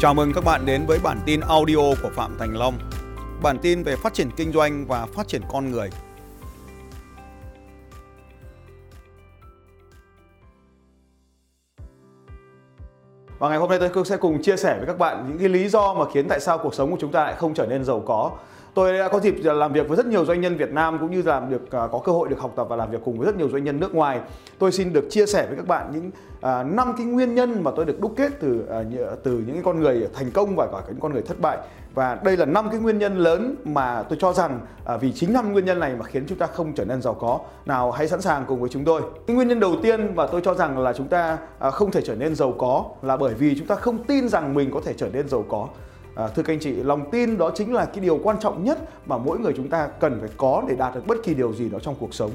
Chào mừng các bạn đến với bản tin audio của Phạm Thành Long. Bản tin về phát triển kinh doanh và phát triển con người. Và ngày hôm nay tôi sẽ cùng chia sẻ với các bạn những cái lý do mà khiến tại sao cuộc sống của chúng ta lại không trở nên giàu có. Tôi đã có dịp làm việc với rất nhiều doanh nhân Việt Nam cũng như làm được à, có cơ hội được học tập và làm việc cùng với rất nhiều doanh nhân nước ngoài. Tôi xin được chia sẻ với các bạn những à, năm cái nguyên nhân mà tôi được đúc kết từ à, từ những cái con người thành công và cả những con người thất bại. Và đây là năm cái nguyên nhân lớn mà tôi cho rằng vì chính năm nguyên nhân này mà khiến chúng ta không trở nên giàu có. Nào, hãy sẵn sàng cùng với chúng tôi. Cái nguyên nhân đầu tiên và tôi cho rằng là chúng ta không thể trở nên giàu có là bởi vì chúng ta không tin rằng mình có thể trở nên giàu có. À, thưa các anh chị, lòng tin đó chính là cái điều quan trọng nhất mà mỗi người chúng ta cần phải có để đạt được bất kỳ điều gì đó trong cuộc sống.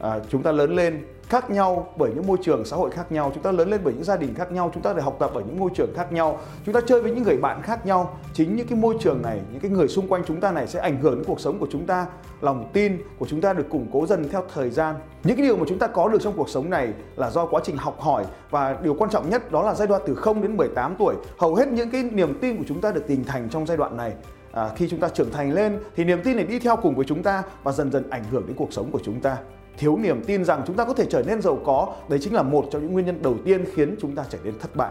À, chúng ta lớn lên khác nhau bởi những môi trường xã hội khác nhau. Chúng ta lớn lên bởi những gia đình khác nhau. Chúng ta được học tập ở những môi trường khác nhau. Chúng ta chơi với những người bạn khác nhau. Chính những cái môi trường này những cái người xung quanh chúng ta này sẽ ảnh hưởng đến cuộc sống của chúng ta. Lòng tin của chúng ta được củng cố dần theo thời gian. Những cái điều mà chúng ta có được trong cuộc sống này là do quá trình học hỏi. Và điều quan trọng nhất đó là giai đoạn từ 0 đến 18 tuổi. Hầu hết những cái niềm tin của chúng ta được hình thành trong giai đoạn này. À, khi chúng ta trưởng thành lên thì niềm tin này đi theo cùng với chúng ta và dần dần ảnh hưởng đến cuộc sống của chúng ta thiếu niềm tin rằng chúng ta có thể trở nên giàu có đấy chính là một trong những nguyên nhân đầu tiên khiến chúng ta trở nên thất bại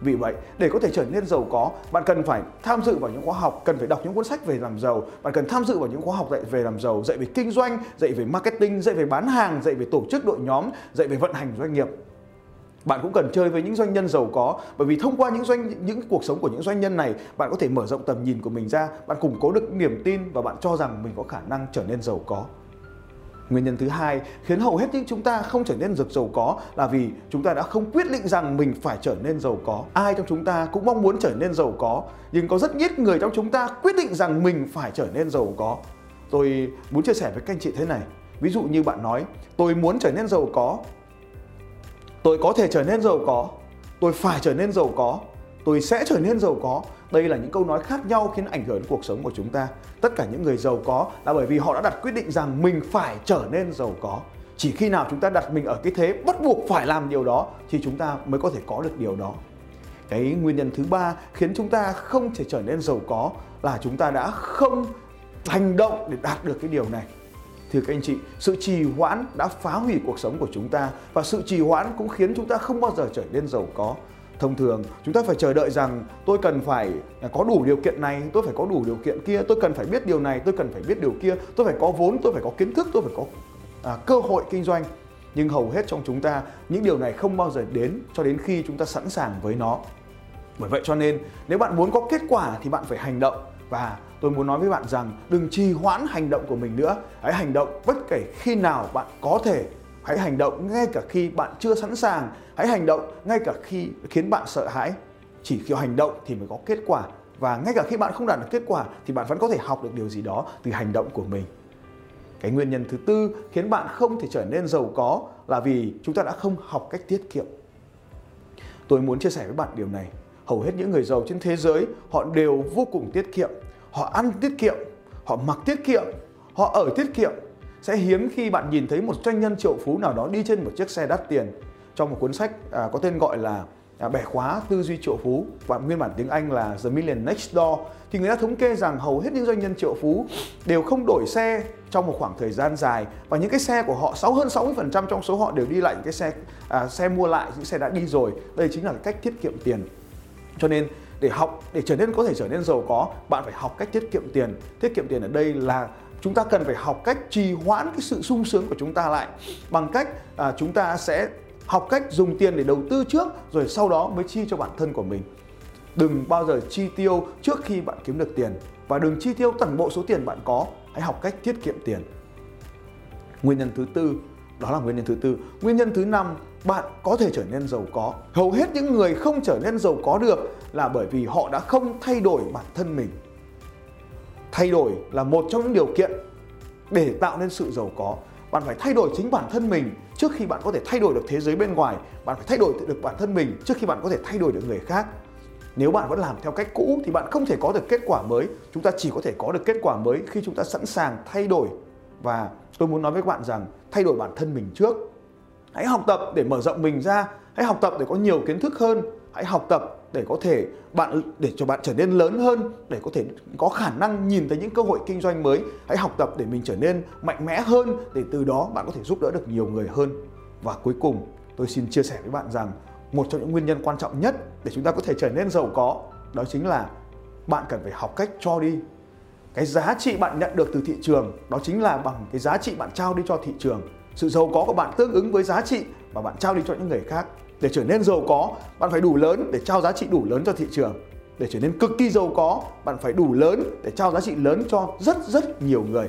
vì vậy, để có thể trở nên giàu có, bạn cần phải tham dự vào những khóa học, cần phải đọc những cuốn sách về làm giàu, bạn cần tham dự vào những khóa học dạy về làm giàu, dạy về kinh doanh, dạy về marketing, dạy về bán hàng, dạy về tổ chức đội nhóm, dạy về vận hành doanh nghiệp. Bạn cũng cần chơi với những doanh nhân giàu có bởi vì thông qua những doanh những cuộc sống của những doanh nhân này, bạn có thể mở rộng tầm nhìn của mình ra, bạn củng cố được niềm tin và bạn cho rằng mình có khả năng trở nên giàu có. Nguyên nhân thứ hai khiến hầu hết những chúng ta không trở nên rực giàu có là vì chúng ta đã không quyết định rằng mình phải trở nên giàu có. Ai trong chúng ta cũng mong muốn trở nên giàu có, nhưng có rất ít người trong chúng ta quyết định rằng mình phải trở nên giàu có. Tôi muốn chia sẻ với các anh chị thế này. Ví dụ như bạn nói, tôi muốn trở nên giàu có. Tôi có thể trở nên giàu có. Tôi phải trở nên giàu có. Tôi sẽ trở nên giàu có đây là những câu nói khác nhau khiến ảnh hưởng đến cuộc sống của chúng ta. Tất cả những người giàu có là bởi vì họ đã đặt quyết định rằng mình phải trở nên giàu có. Chỉ khi nào chúng ta đặt mình ở cái thế bắt buộc phải làm điều đó thì chúng ta mới có thể có được điều đó. Cái nguyên nhân thứ ba khiến chúng ta không thể trở nên giàu có là chúng ta đã không hành động để đạt được cái điều này. Thưa các anh chị, sự trì hoãn đã phá hủy cuộc sống của chúng ta và sự trì hoãn cũng khiến chúng ta không bao giờ trở nên giàu có thông thường chúng ta phải chờ đợi rằng tôi cần phải có đủ điều kiện này tôi phải có đủ điều kiện kia tôi cần phải biết điều này tôi cần phải biết điều kia tôi phải có vốn tôi phải có kiến thức tôi phải có à, cơ hội kinh doanh. Nhưng hầu hết trong chúng ta những điều này không bao giờ đến cho đến khi chúng ta sẵn sàng với nó. Bởi vậy cho nên nếu bạn muốn có kết quả thì bạn phải hành động. Và tôi muốn nói với bạn rằng đừng trì hoãn hành động của mình nữa. Hãy hành động bất kể khi nào bạn có thể Hãy hành động ngay cả khi bạn chưa sẵn sàng. Hãy hành động ngay cả khi khiến bạn sợ hãi. Chỉ khi hành động thì mới có kết quả. Và ngay cả khi bạn không đạt được kết quả thì bạn vẫn có thể học được điều gì đó từ hành động của mình. Cái nguyên nhân thứ tư khiến bạn không thể trở nên giàu có là vì chúng ta đã không học cách tiết kiệm. Tôi muốn chia sẻ với bạn điều này. Hầu hết những người giàu trên thế giới họ đều vô cùng tiết kiệm. Họ ăn tiết kiệm, họ mặc tiết kiệm, họ ở tiết kiệm sẽ hiếm khi bạn nhìn thấy một doanh nhân triệu phú nào đó đi trên một chiếc xe đắt tiền. Trong một cuốn sách à, có tên gọi là à, bẻ khóa tư duy triệu phú và nguyên bản tiếng Anh là The Million Next Door thì người ta thống kê rằng hầu hết những doanh nhân triệu phú đều không đổi xe trong một khoảng thời gian dài và những cái xe của họ sáu hơn 60% trong số họ đều đi lại những cái xe à, xe mua lại những xe đã đi rồi. Đây chính là cách tiết kiệm tiền. Cho nên để học để trở nên có thể trở nên giàu có bạn phải học cách tiết kiệm tiền. Tiết kiệm tiền ở đây là chúng ta cần phải học cách trì hoãn cái sự sung sướng của chúng ta lại bằng cách à, chúng ta sẽ học cách dùng tiền để đầu tư trước rồi sau đó mới chi cho bản thân của mình. Đừng bao giờ chi tiêu trước khi bạn kiếm được tiền và đừng chi tiêu toàn bộ số tiền bạn có. Hãy học cách tiết kiệm tiền. Nguyên nhân thứ tư đó là nguyên nhân thứ tư. Nguyên nhân thứ năm bạn có thể trở nên giàu có. Hầu hết những người không trở nên giàu có được là bởi vì họ đã không thay đổi bản thân mình thay đổi là một trong những điều kiện để tạo nên sự giàu có. Bạn phải thay đổi chính bản thân mình trước khi bạn có thể thay đổi được thế giới bên ngoài. Bạn phải thay đổi được bản thân mình trước khi bạn có thể thay đổi được người khác. Nếu bạn vẫn làm theo cách cũ thì bạn không thể có được kết quả mới. Chúng ta chỉ có thể có được kết quả mới khi chúng ta sẵn sàng thay đổi. Và tôi muốn nói với các bạn rằng, thay đổi bản thân mình trước hãy học tập để mở rộng mình ra. Hãy học tập để có nhiều kiến thức hơn. Hãy học tập để có thể bạn, để cho bạn trở nên lớn hơn, để có thể có khả năng nhìn thấy những cơ hội kinh doanh mới. Hãy học tập để mình trở nên mạnh mẽ hơn, để từ đó bạn có thể giúp đỡ được nhiều người hơn. Và cuối cùng, tôi xin chia sẻ với bạn rằng một trong những nguyên nhân quan trọng nhất để chúng ta có thể trở nên giàu có, đó chính là bạn cần phải học cách cho đi. Cái giá trị bạn nhận được từ thị trường, đó chính là bằng cái giá trị bạn trao đi cho thị trường sự giàu có của bạn tương ứng với giá trị mà bạn trao đi cho những người khác. Để trở nên giàu có, bạn phải đủ lớn để trao giá trị đủ lớn cho thị trường. Để trở nên cực kỳ giàu có, bạn phải đủ lớn để trao giá trị lớn cho rất rất nhiều người.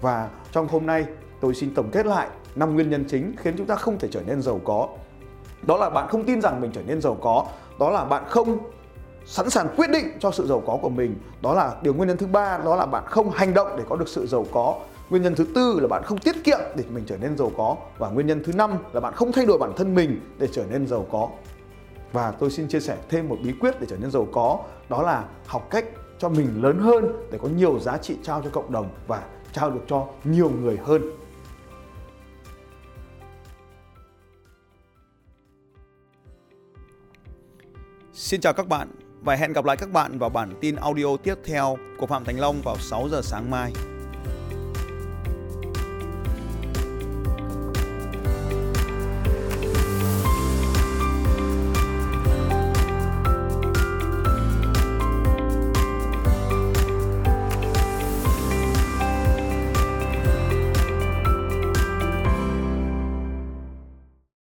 Và trong hôm nay, tôi xin tổng kết lại năm nguyên nhân chính khiến chúng ta không thể trở nên giàu có. Đó là bạn không tin rằng mình trở nên giàu có. Đó là bạn không sẵn sàng quyết định cho sự giàu có của mình. Đó là điều nguyên nhân thứ ba, đó là bạn không hành động để có được sự giàu có nguyên nhân thứ tư là bạn không tiết kiệm để mình trở nên giàu có và nguyên nhân thứ năm là bạn không thay đổi bản thân mình để trở nên giàu có và tôi xin chia sẻ thêm một bí quyết để trở nên giàu có, đó là học cách cho mình lớn hơn để có nhiều giá trị trao cho cộng đồng và trao được cho nhiều người hơn Xin chào các bạn và hẹn gặp lại các bạn vào bản tin audio tiếp theo của Phạm Thành Long vào 6 giờ sáng mai.